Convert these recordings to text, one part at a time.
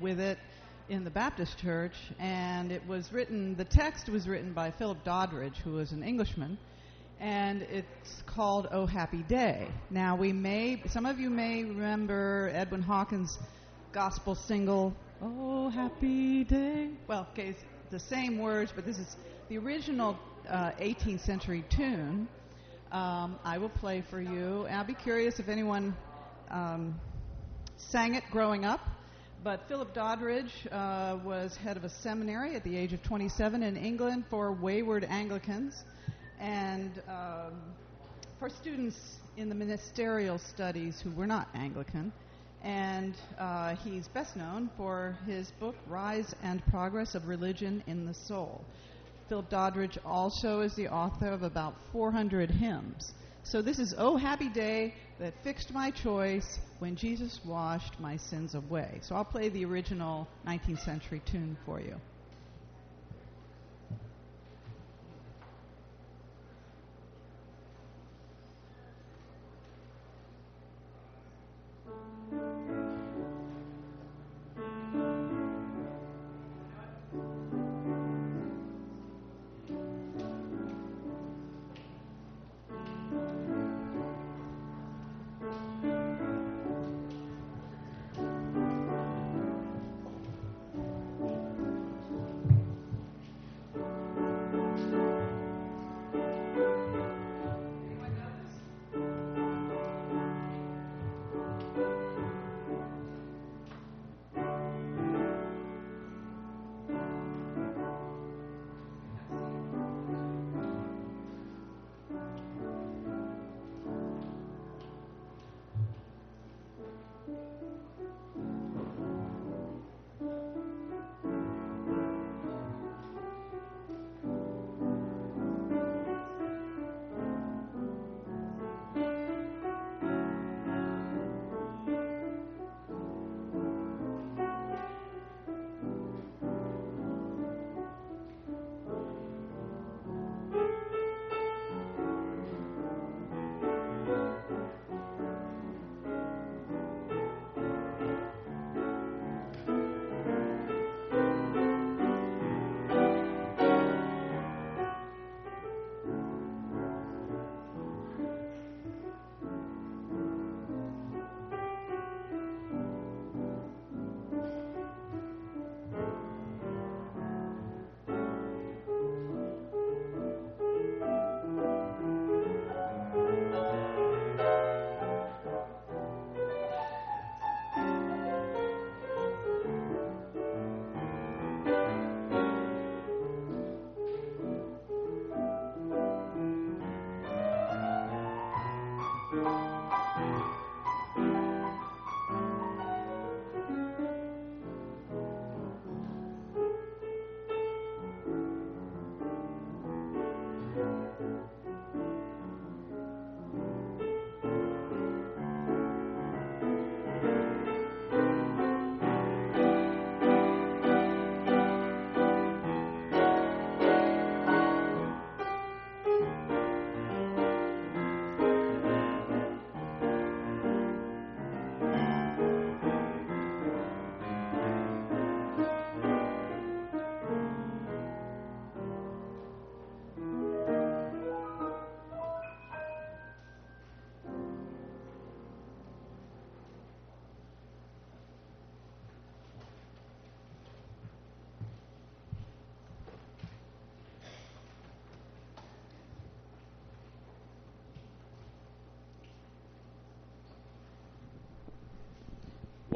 with it in the Baptist church, and it was written, the text was written by Philip Doddridge, who was an Englishman, and it's called Oh Happy Day. Now, we may, some of you may remember Edwin Hawkins' gospel single, Oh Happy Day. Well, okay, it's the same words, but this is the original uh, 18th century tune. Um, I will play for you. And I'll be curious if anyone um, sang it growing up. But Philip Doddridge uh, was head of a seminary at the age of 27 in England for wayward Anglicans and um, for students in the ministerial studies who were not Anglican. And uh, he's best known for his book, Rise and Progress of Religion in the Soul. Philip Doddridge also is the author of about 400 hymns. So this is Oh Happy Day that fixed my choice when Jesus washed my sins away. So I'll play the original 19th century tune for you.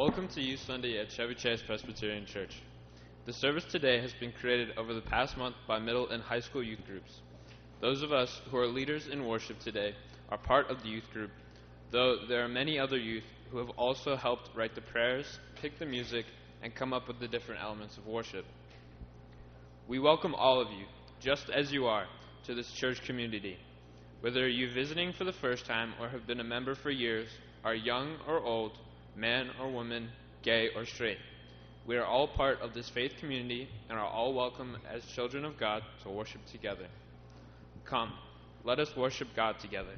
Welcome to Youth Sunday at Chevy Chase Presbyterian Church. The service today has been created over the past month by middle and high school youth groups. Those of us who are leaders in worship today are part of the youth group, though there are many other youth who have also helped write the prayers, pick the music, and come up with the different elements of worship. We welcome all of you, just as you are, to this church community. Whether you're visiting for the first time or have been a member for years, are young or old, man or woman, gay or straight. We are all part of this faith community and are all welcome as children of God to worship together. Come, let us worship God together.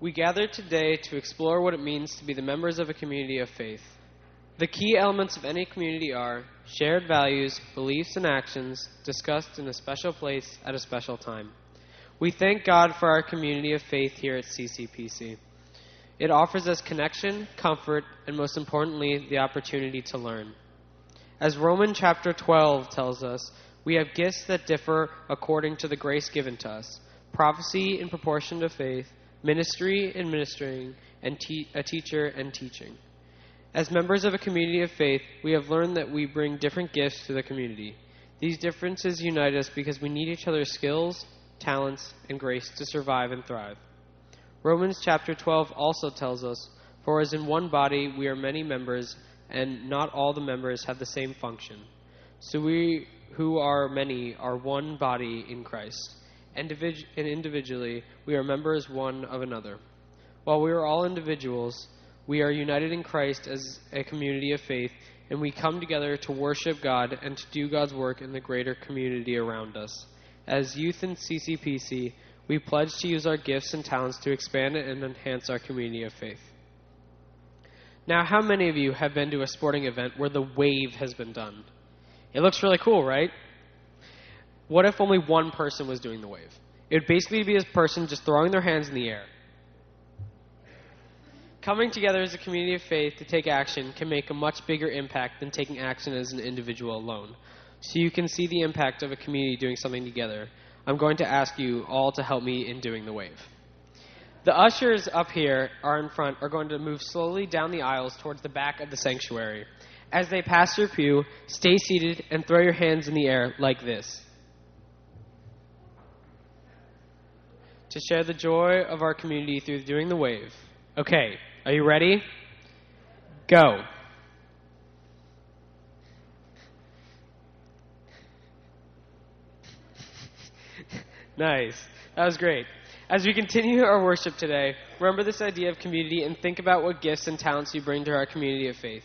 We gather today to explore what it means to be the members of a community of faith. The key elements of any community are shared values, beliefs, and actions discussed in a special place at a special time. We thank God for our community of faith here at CCPC. It offers us connection, comfort, and most importantly, the opportunity to learn. As Romans chapter 12 tells us, we have gifts that differ according to the grace given to us prophecy in proportion to faith, ministry in ministering, and te- a teacher and teaching. As members of a community of faith, we have learned that we bring different gifts to the community. These differences unite us because we need each other's skills, talents, and grace to survive and thrive. Romans chapter 12 also tells us, For as in one body we are many members, and not all the members have the same function. So we who are many are one body in Christ, and individ- and individually we are members one of another. While we are all individuals, we are united in Christ as a community of faith, and we come together to worship God and to do God's work in the greater community around us. As youth in CCPC, we pledge to use our gifts and talents to expand and enhance our community of faith. Now, how many of you have been to a sporting event where the wave has been done? It looks really cool, right? What if only one person was doing the wave? It would basically be a person just throwing their hands in the air. Coming together as a community of faith to take action can make a much bigger impact than taking action as an individual alone. So you can see the impact of a community doing something together. I'm going to ask you all to help me in doing the wave. The ushers up here are in front are going to move slowly down the aisles towards the back of the sanctuary. As they pass your pew, stay seated and throw your hands in the air like this. To share the joy of our community through doing the wave. Okay, are you ready? Go. nice. That was great. As we continue our worship today, remember this idea of community and think about what gifts and talents you bring to our community of faith.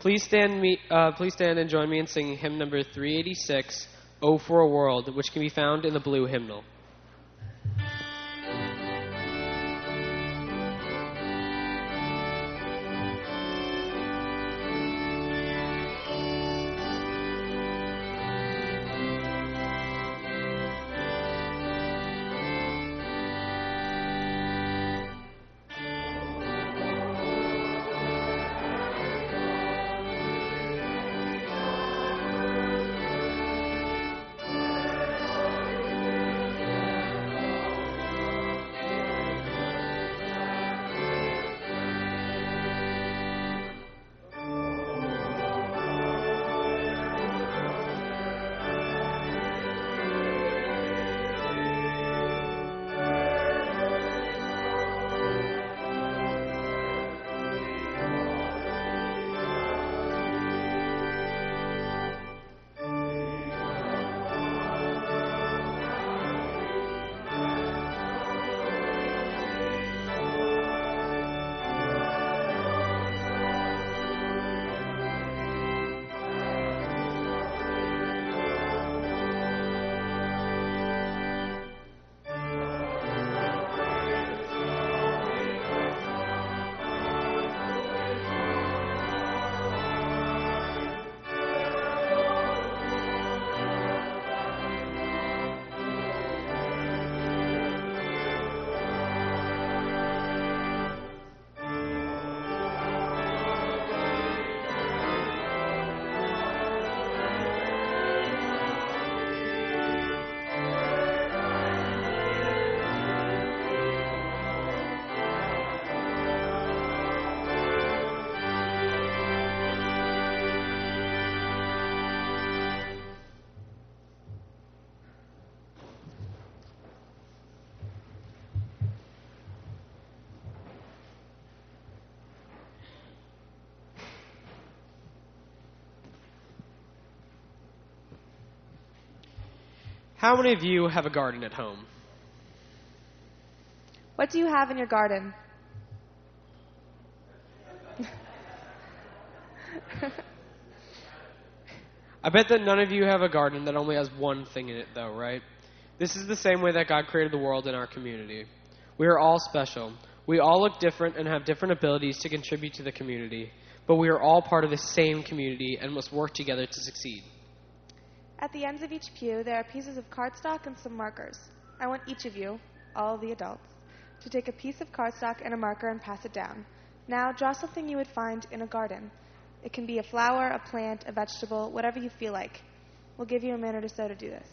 Please stand, me, uh, please stand and join me in singing hymn number 386, "O for a World, which can be found in the blue hymnal. How many of you have a garden at home? What do you have in your garden? I bet that none of you have a garden that only has one thing in it, though, right? This is the same way that God created the world in our community. We are all special. We all look different and have different abilities to contribute to the community, but we are all part of the same community and must work together to succeed. At the ends of each pew, there are pieces of cardstock and some markers. I want each of you, all the adults, to take a piece of cardstock and a marker and pass it down. Now, draw something you would find in a garden. It can be a flower, a plant, a vegetable, whatever you feel like. We'll give you a minute or so to do this.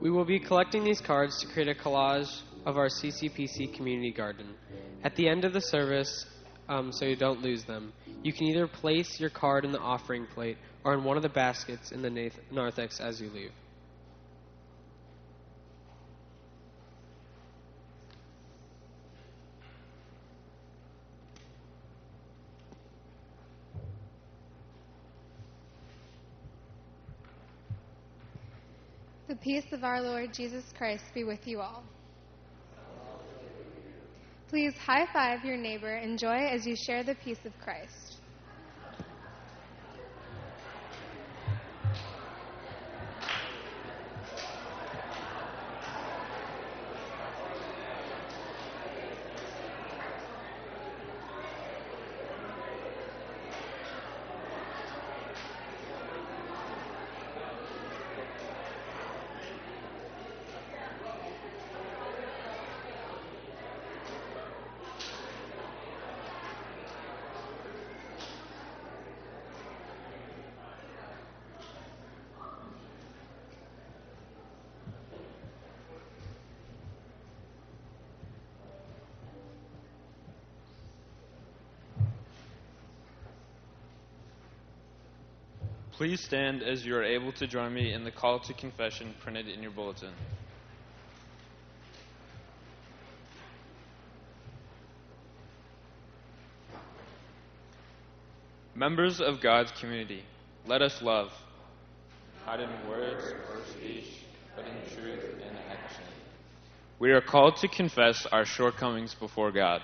We will be collecting these cards to create a collage of our CCPC community garden. At the end of the service, um, so you don't lose them, you can either place your card in the offering plate or in one of the baskets in the narthex as you leave. Peace of our Lord Jesus Christ be with you all. Please high five your neighbor and joy as you share the peace of Christ. Please stand as you are able to join me in the call to confession printed in your bulletin. Members of God's community, let us love, not in words or speech, but in truth and action. We are called to confess our shortcomings before God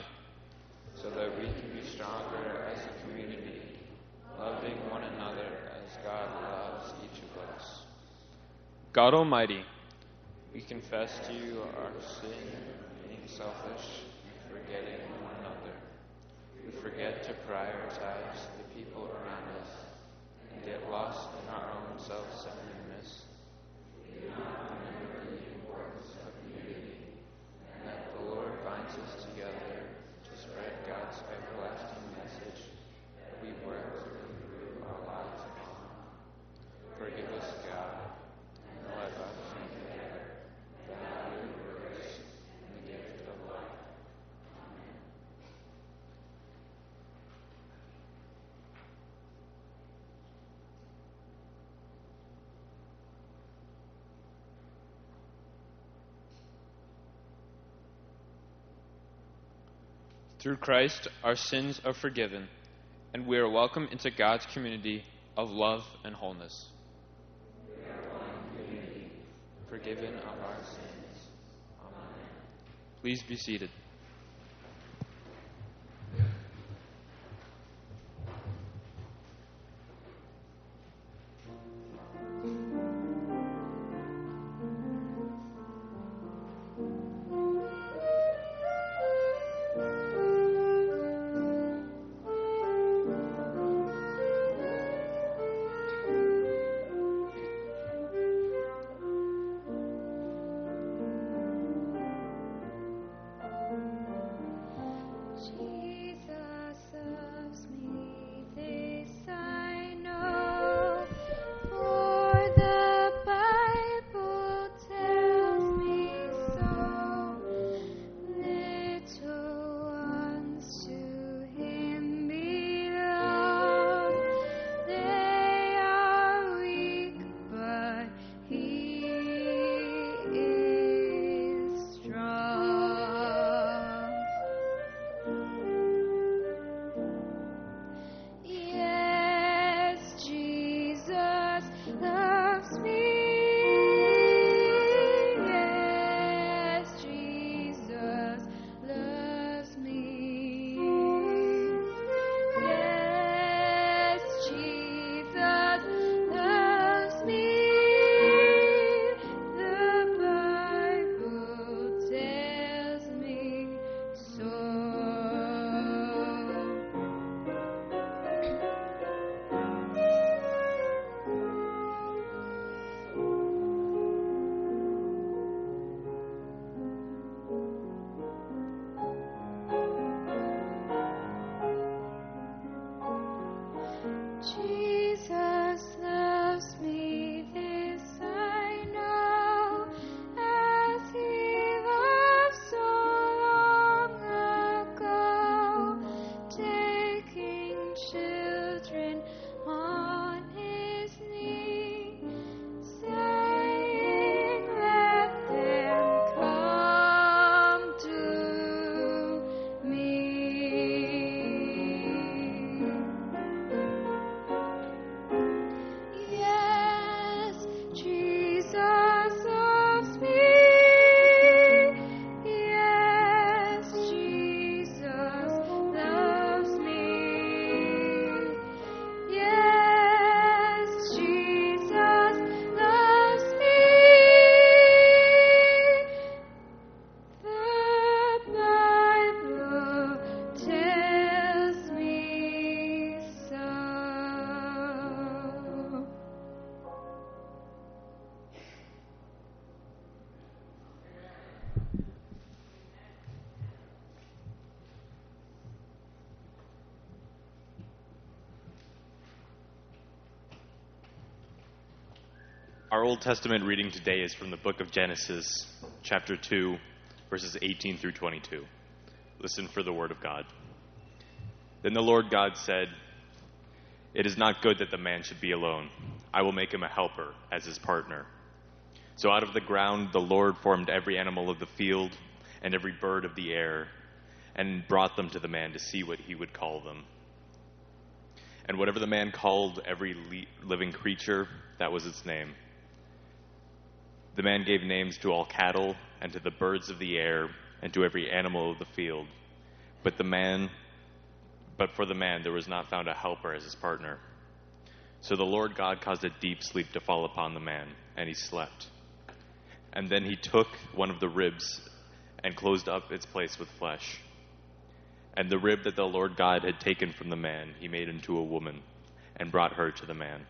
so that we can be stronger as a community, loving one another as God loves each of us. God Almighty, we confess to you our sin, being selfish, forgetting one another. We forget to prioritize the people around us and get lost in our own self-centeredness. We do not remember the importance of community and that the Lord binds us together to spread God's everlasting message that we work to improve our lives upon. Forgive us, God, and let us come together the value of grace and the gift of life. Amen. Through Christ, our sins are forgiven, and we are welcome into God's community of love and wholeness. Forgiven of our sins. Amen. Please be seated. Our Old Testament reading today is from the book of Genesis, chapter 2, verses 18 through 22. Listen for the word of God. Then the Lord God said, It is not good that the man should be alone. I will make him a helper as his partner. So out of the ground the Lord formed every animal of the field and every bird of the air, and brought them to the man to see what he would call them. And whatever the man called every le- living creature, that was its name. The man gave names to all cattle, and to the birds of the air, and to every animal of the field. But the man, but for the man there was not found a helper as his partner. So the Lord God caused a deep sleep to fall upon the man, and he slept. And then he took one of the ribs and closed up its place with flesh. And the rib that the Lord God had taken from the man, he made into a woman, and brought her to the man.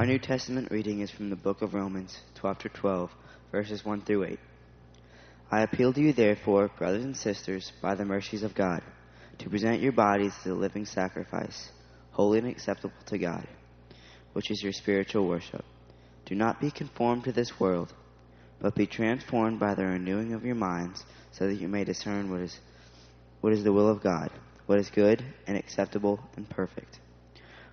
Our New Testament reading is from the book of Romans, chapter 12, verses 1 through 8. I appeal to you, therefore, brothers and sisters, by the mercies of God, to present your bodies as a living sacrifice, holy and acceptable to God, which is your spiritual worship. Do not be conformed to this world, but be transformed by the renewing of your minds, so that you may discern what is, what is the will of God, what is good and acceptable and perfect.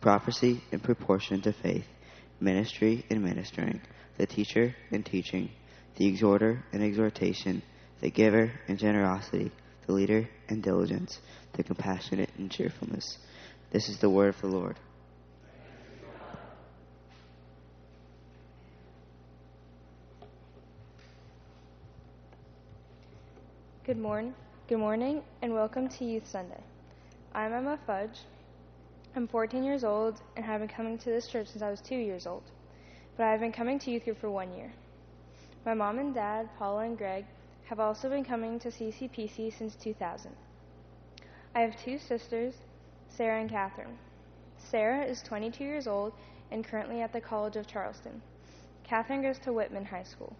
prophecy in proportion to faith, ministry in ministering, the teacher in teaching, the exhorter in exhortation, the giver in generosity, the leader in diligence, the compassionate in cheerfulness. This is the word of the Lord. Good morning, good morning, and welcome to Youth Sunday. I'm Emma Fudge. I'm 14 years old and have been coming to this church since I was two years old, but I've been coming to youth group for one year. My mom and dad, Paula and Greg, have also been coming to CCPC since 2000. I have two sisters, Sarah and Catherine. Sarah is 22 years old and currently at the College of Charleston. Catherine goes to Whitman High School.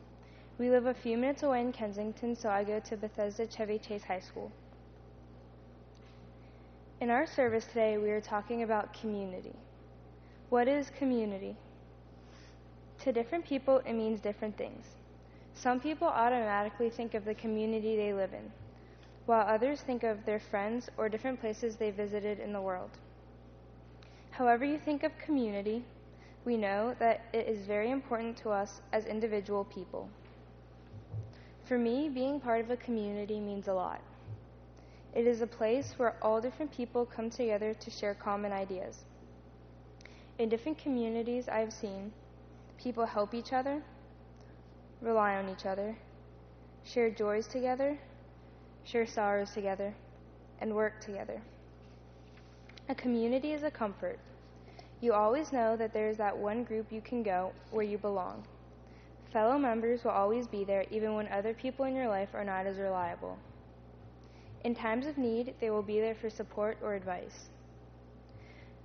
We live a few minutes away in Kensington, so I go to Bethesda Chevy Chase High School. In our service today, we are talking about community. What is community? To different people, it means different things. Some people automatically think of the community they live in, while others think of their friends or different places they visited in the world. However, you think of community, we know that it is very important to us as individual people. For me, being part of a community means a lot. It is a place where all different people come together to share common ideas. In different communities I've seen, people help each other, rely on each other, share joys together, share sorrows together, and work together. A community is a comfort. You always know that there is that one group you can go where you belong. Fellow members will always be there even when other people in your life are not as reliable. In times of need, they will be there for support or advice.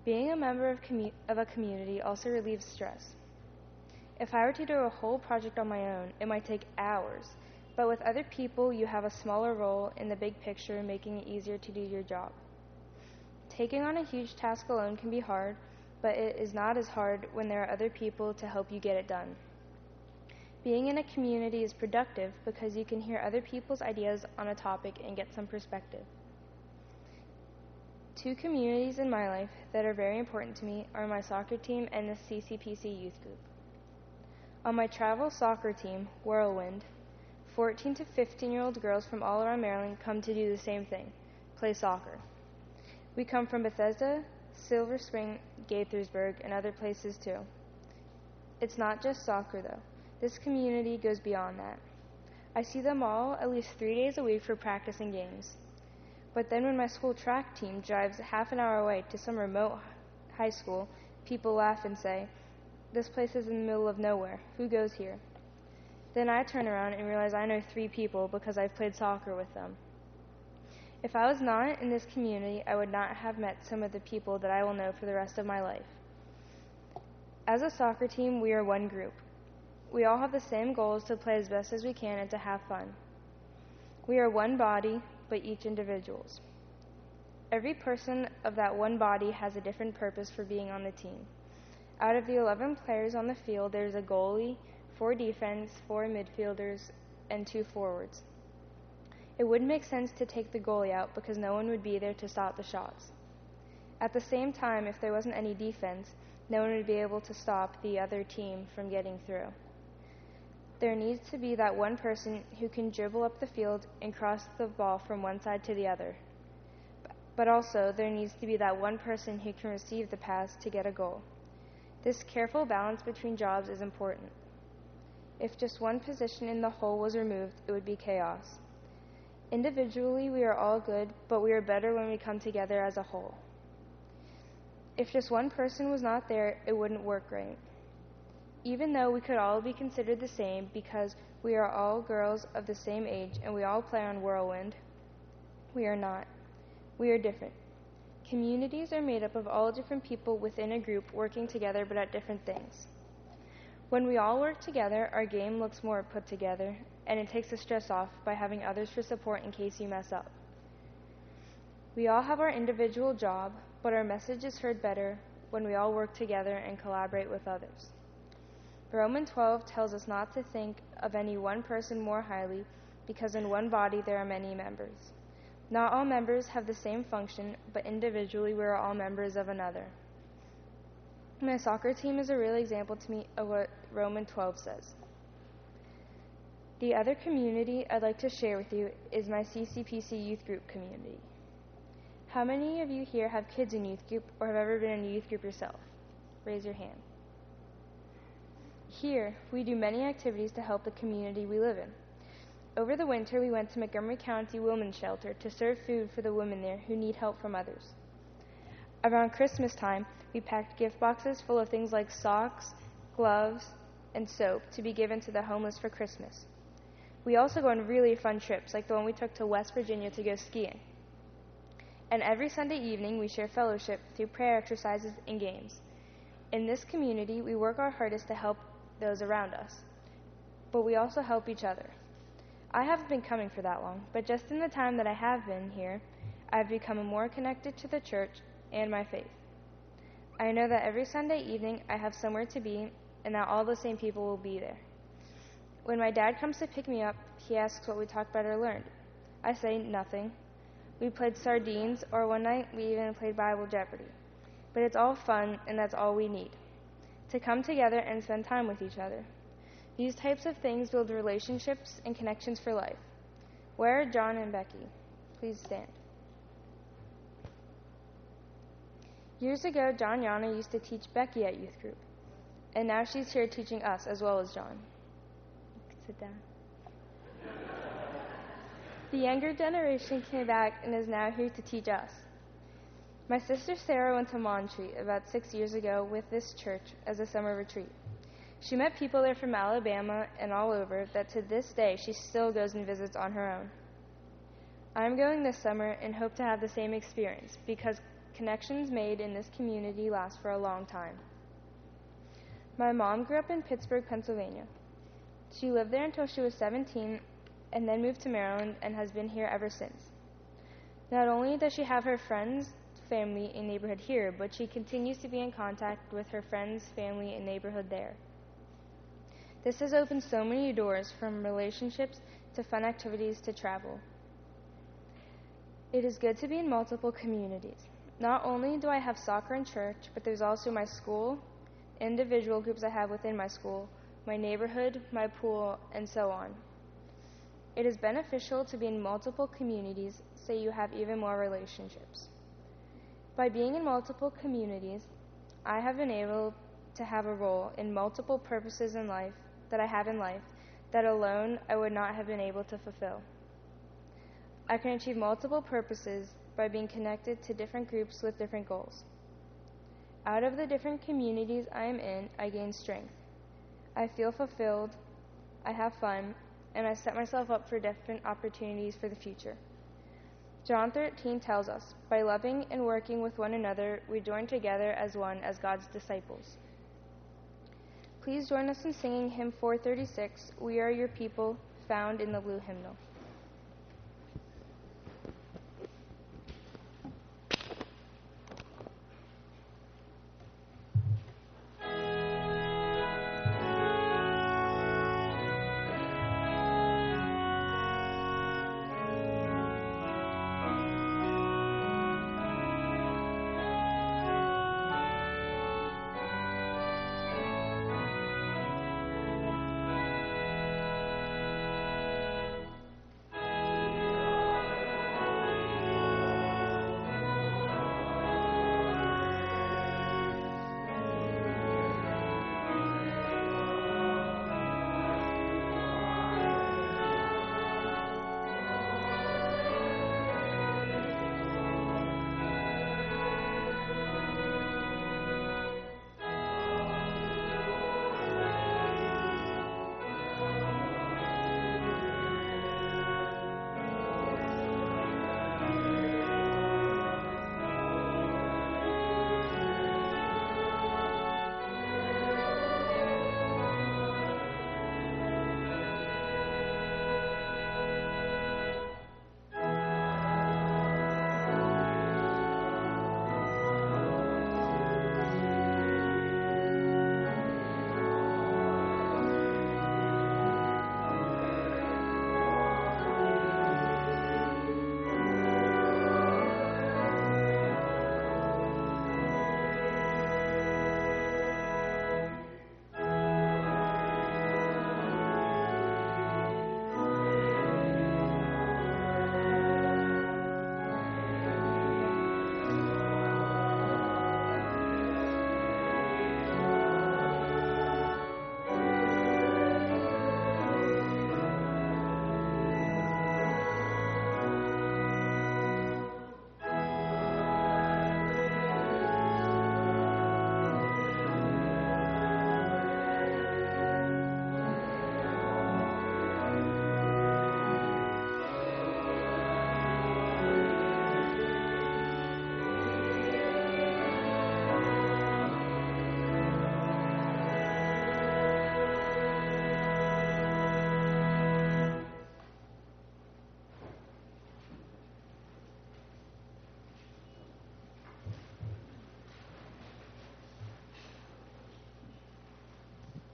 Being a member of, commu- of, a community also relieves stress. If I were to do a whole project on my own, it might take hours, but with other people, you have a smaller role in the big picture, making it easier to do your job. Taking on a huge task alone can be hard, but it is not as hard when there are other people to help you get it done. Being in a community is productive because you can hear other people's ideas on a topic and get some perspective. Two communities in my life that are very important to me are my soccer team and the CCPC youth group. On my travel soccer team, Whirlwind, 14 to 15 year old girls from all around Maryland come to do the same thing play soccer. We come from Bethesda, Silver Spring, Gaithersburg, and other places too. It's not just soccer though. This community goes beyond that. I see them all at least three days a week for practice and games. But then when my school track team drives half an hour away to some remote high school, people laugh and say, This place is in the middle of nowhere. Who goes here? Then I turn around and realize I know three people because I've played soccer with them. If I was not in this community, I would not have met some of the people that I will know for the rest of my life. As a soccer team, we are one group. We all have the same goals to play as best as we can and to have fun. We are one body, but each individuals. Every person of that one body has a different purpose for being on the team. Out of the 11 players on the field, there's a goalie, four defense, four midfielders, and two forwards. It wouldn't make sense to take the goalie out because no one would be there to stop the shots. At the same time, if there wasn't any defense, no one would be able to stop the other team from getting through. There needs to be that one person who can dribble up the field and cross the ball from one side to the other. But also, there needs to be that one person who can receive the pass to get a goal. This careful balance between jobs is important. If just one position in the whole was removed, it would be chaos. Individually, we are all good, but we are better when we come together as a whole. If just one person was not there, it wouldn't work right. Even though we could all be considered the same because we are all girls of the same age and we all play on Whirlwind, we are not. We are different. Communities are made up of all different people within a group working together but at different things. When we all work together, our game looks more put together, and it takes the stress off by having others for support in case you mess up. We all have our individual job, but our message is heard better when we all work together and collaborate with others. Romans 12 tells us not to think of any one person more highly because in one body there are many members. Not all members have the same function, but individually we are all members of another. My soccer team is a real example to me of what Romans 12 says. The other community I'd like to share with you is my CCPC youth group community. How many of you here have kids in youth group or have ever been in a youth group yourself? Raise your hand. Here, we do many activities to help the community we live in. Over the winter, we went to Montgomery County Women's Shelter to serve food for the women there who need help from others. Around Christmas time, we packed gift boxes full of things like socks, gloves, and soap to be given to the homeless for Christmas. We also go on really fun trips, like the one we took to West Virginia to go skiing. And every Sunday evening, we share fellowship through prayer exercises and games. In this community, we work our hardest to help those around us, but we also help each other. I haven't been coming for that long, but just in the time that I have been here, I've become more connected to the church and my faith. I know that every Sunday evening I have somewhere to be and that all the same people will be there. When my dad comes to pick me up, he asks what we talked about or learned. I say nothing. We played sardines, or one night we even played Bible Jeopardy. But it's all fun, and that's all we need to come together and spend time with each other. These types of things build relationships and connections for life. Where are John and Becky? Please stand. Years ago, John Yana used to teach Becky at youth group, and now she's here teaching us as well as John. Sit down. The younger generation came back and is now here to teach us. My sister Sarah went to Montreat about six years ago with this church as a summer retreat. She met people there from Alabama and all over that to this day she still goes and visits on her own. I'm going this summer and hope to have the same experience because connections made in this community last for a long time. My mom grew up in Pittsburgh, Pennsylvania. She lived there until she was 17 and then moved to Maryland and has been here ever since. Not only does she have her friends, family, and neighborhood here, but she continues to be in contact with her friends, family, and neighborhood there. This has opened so many doors from relationships to fun activities to travel. It is good to be in multiple communities. Not only do I have soccer and church, but there's also my school, individual groups I have within my school, my neighborhood, my pool, and so on. It is beneficial to be in multiple communities so you have even more relationships. By being in multiple communities, I have been able to have a role in multiple purposes in life that I have in life that alone I would not have been able to fulfill. I can achieve multiple purposes by being connected to different groups with different goals. Out of the different communities I am in, I gain strength. I feel fulfilled, I have fun, and I set myself up for different opportunities for the future. John 13 tells us, By loving and working with one another, we join together as one as God's disciples. Please join us in singing hymn 436, We Are Your People, found in the blue hymnal.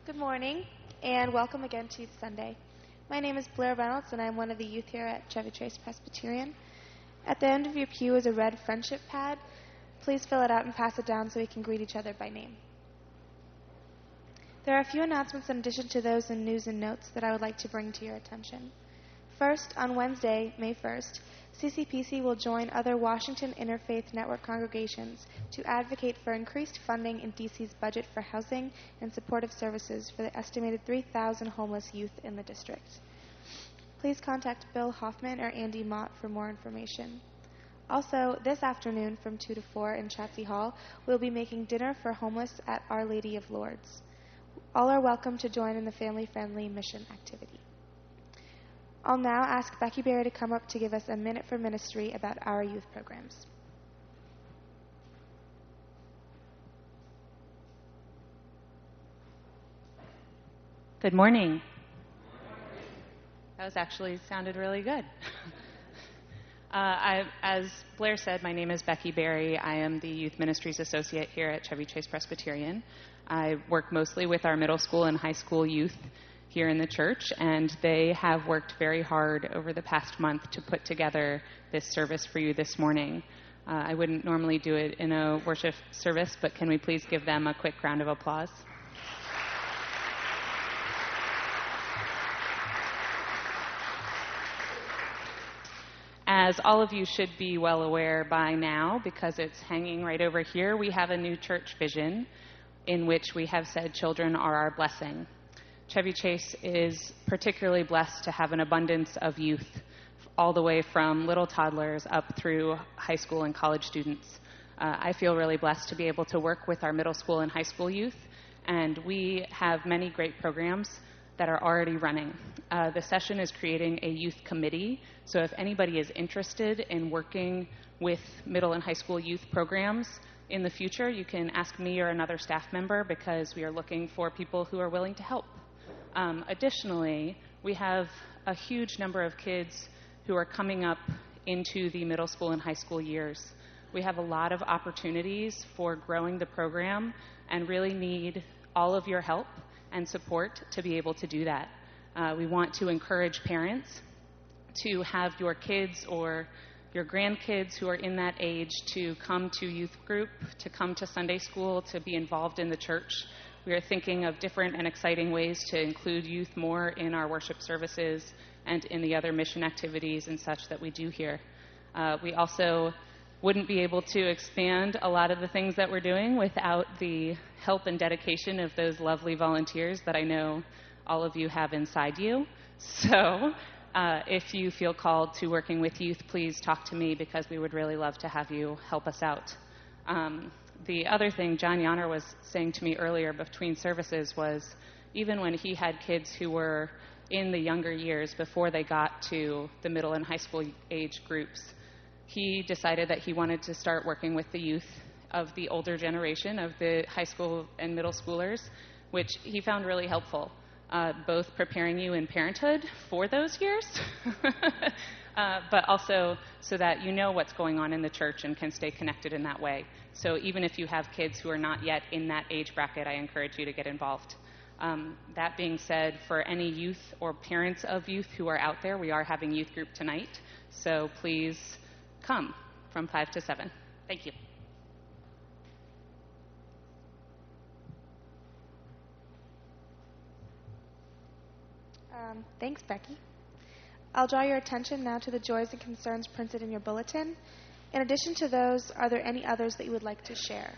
Good morning, and welcome again to Youth Sunday. My name is Blair Reynolds, and I'm one of the youth here at Chevy Chase Presbyterian. At the end of your pew is a red friendship pad. Please fill it out and pass it down so we can greet each other by name. There are a few announcements in addition to those in news and notes that I would like to bring to your attention. First, on Wednesday, May 1st, CCPC will join other Washington Interfaith Network congregations to advocate for increased funding in DC's budget for housing and supportive services for the estimated 3,000 homeless youth in the district. Please contact Bill Hoffman or Andy Mott for more information. Also, this afternoon from 2 to 4 in Chatsey Hall, we'll be making dinner for homeless at Our Lady of Lourdes. All are welcome to join in the family friendly mission activity. I'll now ask Becky Berry to come up to give us a minute for ministry about our youth programs. Good morning. That was actually sounded really good. uh, I, as Blair said, my name is Becky Berry. I am the Youth Ministries Associate here at Chevy Chase Presbyterian. I work mostly with our middle school and high school youth here in the church, and they have worked very hard over the past month to put together this service for you this morning. Uh, I wouldn't normally do it in a worship service, but can we please give them a quick round of applause? As all of you should be well aware by now, because it's hanging right over here, we have a new church vision in which we have said children are our blessing. Chevy Chase is particularly blessed to have an abundance of youth all the way from little toddlers up through high school and college students. Uh, I feel really blessed to be able to work with our middle school and high school youth, and we have many great programs that are already running. Uh, the session is creating a youth committee, so if anybody is interested in working with middle and high school youth programs in the future, you can ask me or another staff member because we are looking for people who are willing to help. Um, additionally, we have a huge number of kids who are coming up into the middle school and high school years. We have a lot of opportunities for growing the program and really need all of your help and support to be able to do that. Uh, we want to encourage parents to have your kids or your grandkids who are in that age to come to youth group, to come to Sunday school, to be involved in the church. We are thinking of different and exciting ways to include youth more in our worship services and in the other mission activities and such that we do here. Uh, we also wouldn't be able to expand a lot of the things that we're doing without the help and dedication of those lovely volunteers that I know all of you have inside you. So, uh, if you feel called to working with youth, please talk to me because we would really love to have you help us out. Um, the other thing John Yanner was saying to me earlier between services was even when he had kids who were in the younger years before they got to the middle and high school age groups, he decided that he wanted to start working with the youth of the older generation of the high school and middle schoolers, which he found really helpful uh, both preparing you in parenthood for those years, uh, but also so that you know what's going on in the church and can stay connected in that way. So even if you have kids who are not yet in that age bracket, I encourage you to get involved. Um, that being said, for any youth or parents of youth who are out there, we are having youth group tonight. So please come from 5 to 7. Thank you. Um, thanks, Becky. I'll draw your attention now to the joys and concerns printed in your bulletin. In addition to those, are there any others that you would like to share?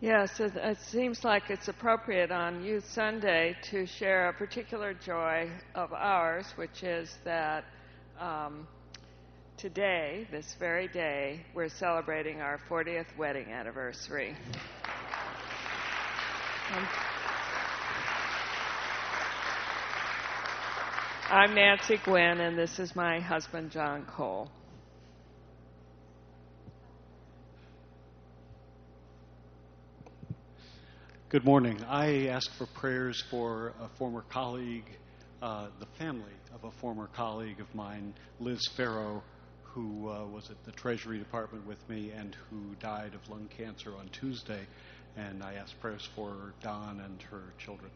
Yes, it, it, seems like it's appropriate on Youth Sunday to share a particular joy of ours, which is that um, today, this very day, we're celebrating our 40th wedding anniversary. Um, I'm Nancy Gwynn, and this is my husband, John Cole. Good morning. I ask for prayers for a former colleague, uh, the family of a former colleague of mine, Liz Farrow, who uh, was at the Treasury Department with me and who died of lung cancer on Tuesday. And I ask prayers for Don and her children.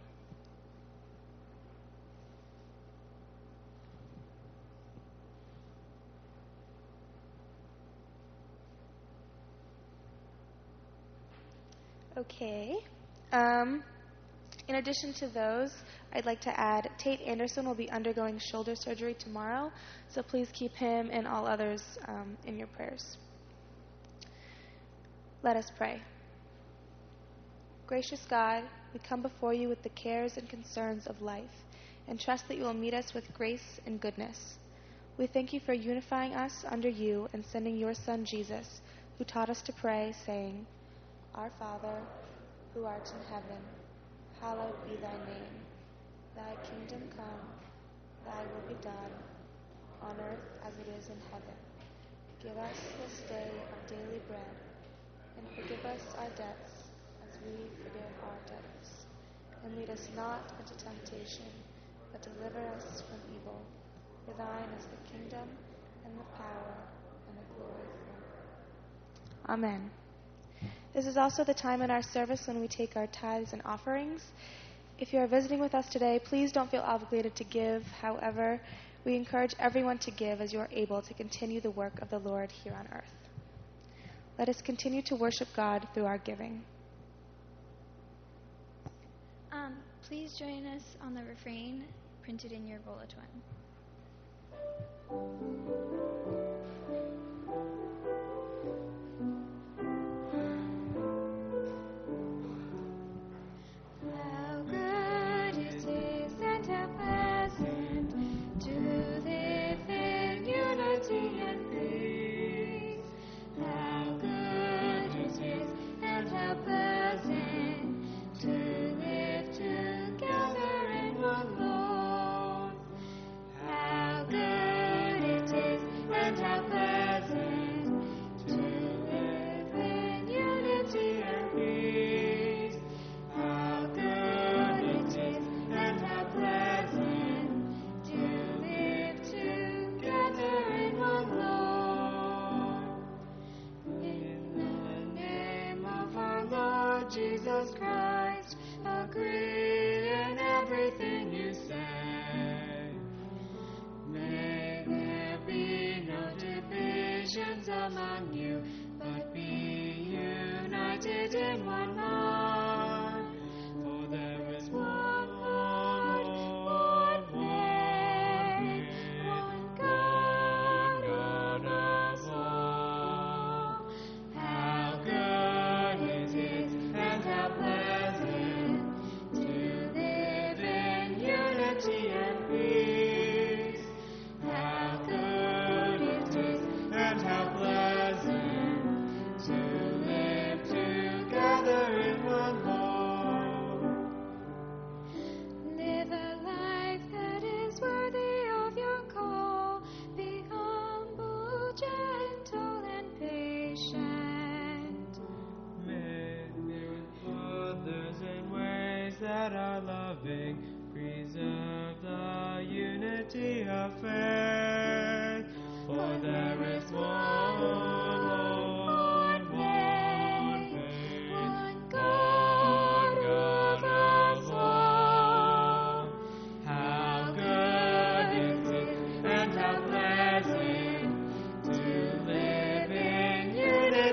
Okay. Um, in addition to those, I'd like to add Tate Anderson will be undergoing shoulder surgery tomorrow, so please keep him and all others um, in your prayers. Let us pray. Gracious God, we come before you with the cares and concerns of life and trust that you will meet us with grace and goodness. We thank you for unifying us under you and sending your Son Jesus, who taught us to pray, saying, Our Father, who art in heaven, hallowed be thy name. Thy kingdom come, thy will be done, on earth as it is in heaven. Give us this day our daily bread, and forgive us our debts we forgive our debtors. And lead us not into temptation, but deliver us from evil. For thine is the kingdom, and the power, and the glory forever. Amen. This is also the time in our service when we take our tithes and offerings. If you are visiting with us today, please don't feel obligated to give. However, we encourage everyone to give as you are able to continue the work of the Lord here on earth. Let us continue to worship God through our giving. Um, please join us on the refrain printed in your bulletin. was crowned.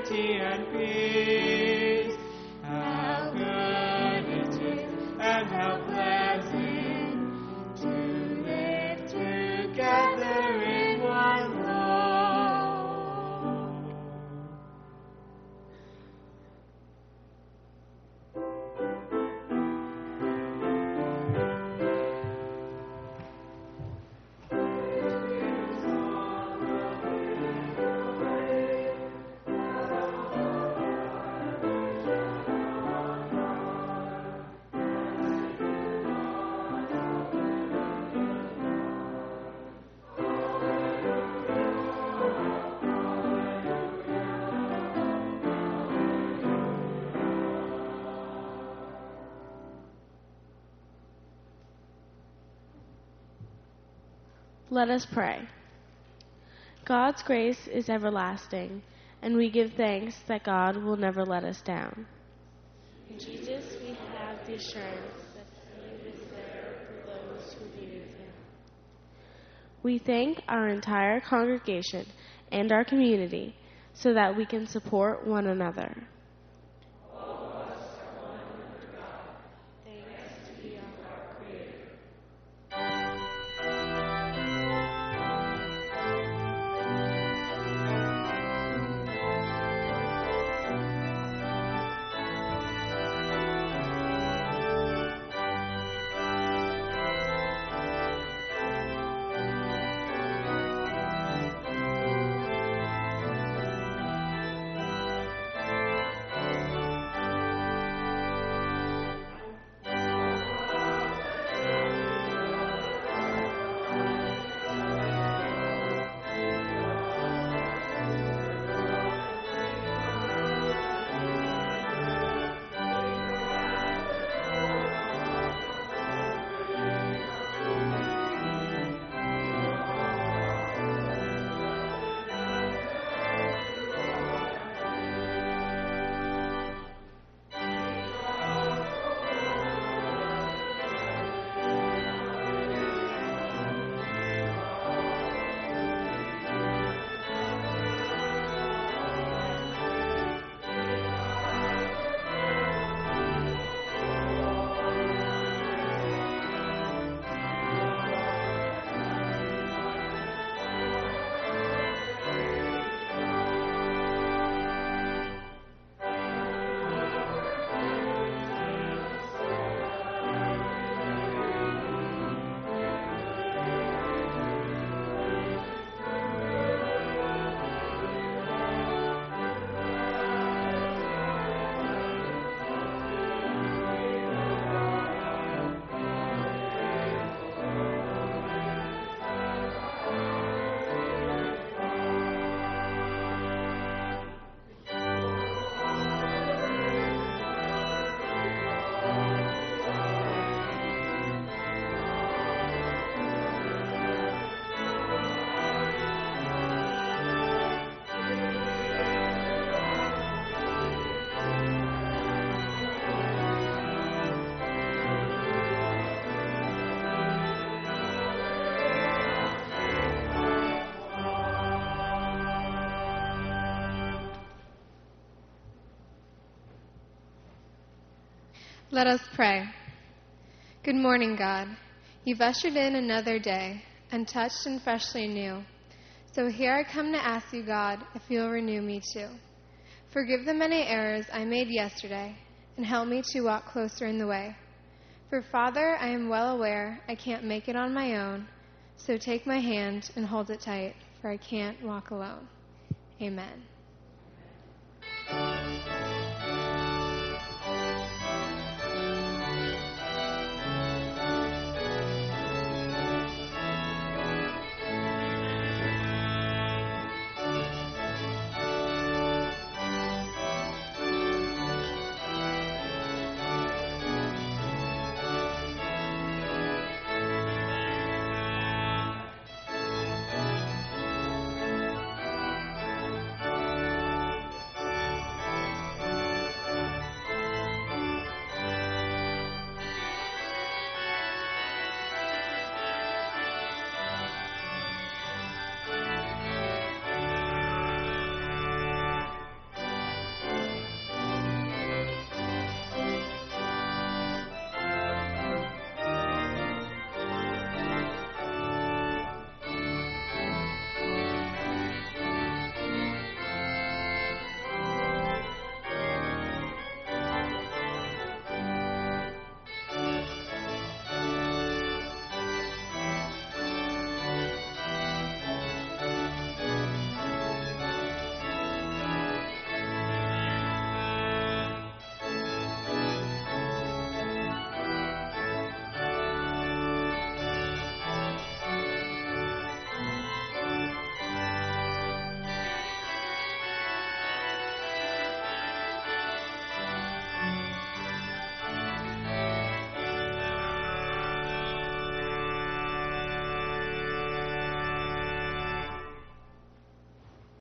charity and peace. Let us pray. God's grace is everlasting, and we give thanks that God will never let us down. In Jesus, we have the assurance that He is there for those who need Him. We thank our entire congregation and our community so that we can support one another. Let us pray. Good morning, God. You've ushered in another day, untouched and freshly new. So here I come to ask you, God, if you'll renew me too. Forgive the many errors I made yesterday, and help me to walk closer in the way. For, Father, I am well aware I can't make it on my own, so take my hand and hold it tight, for I can't walk alone. Amen.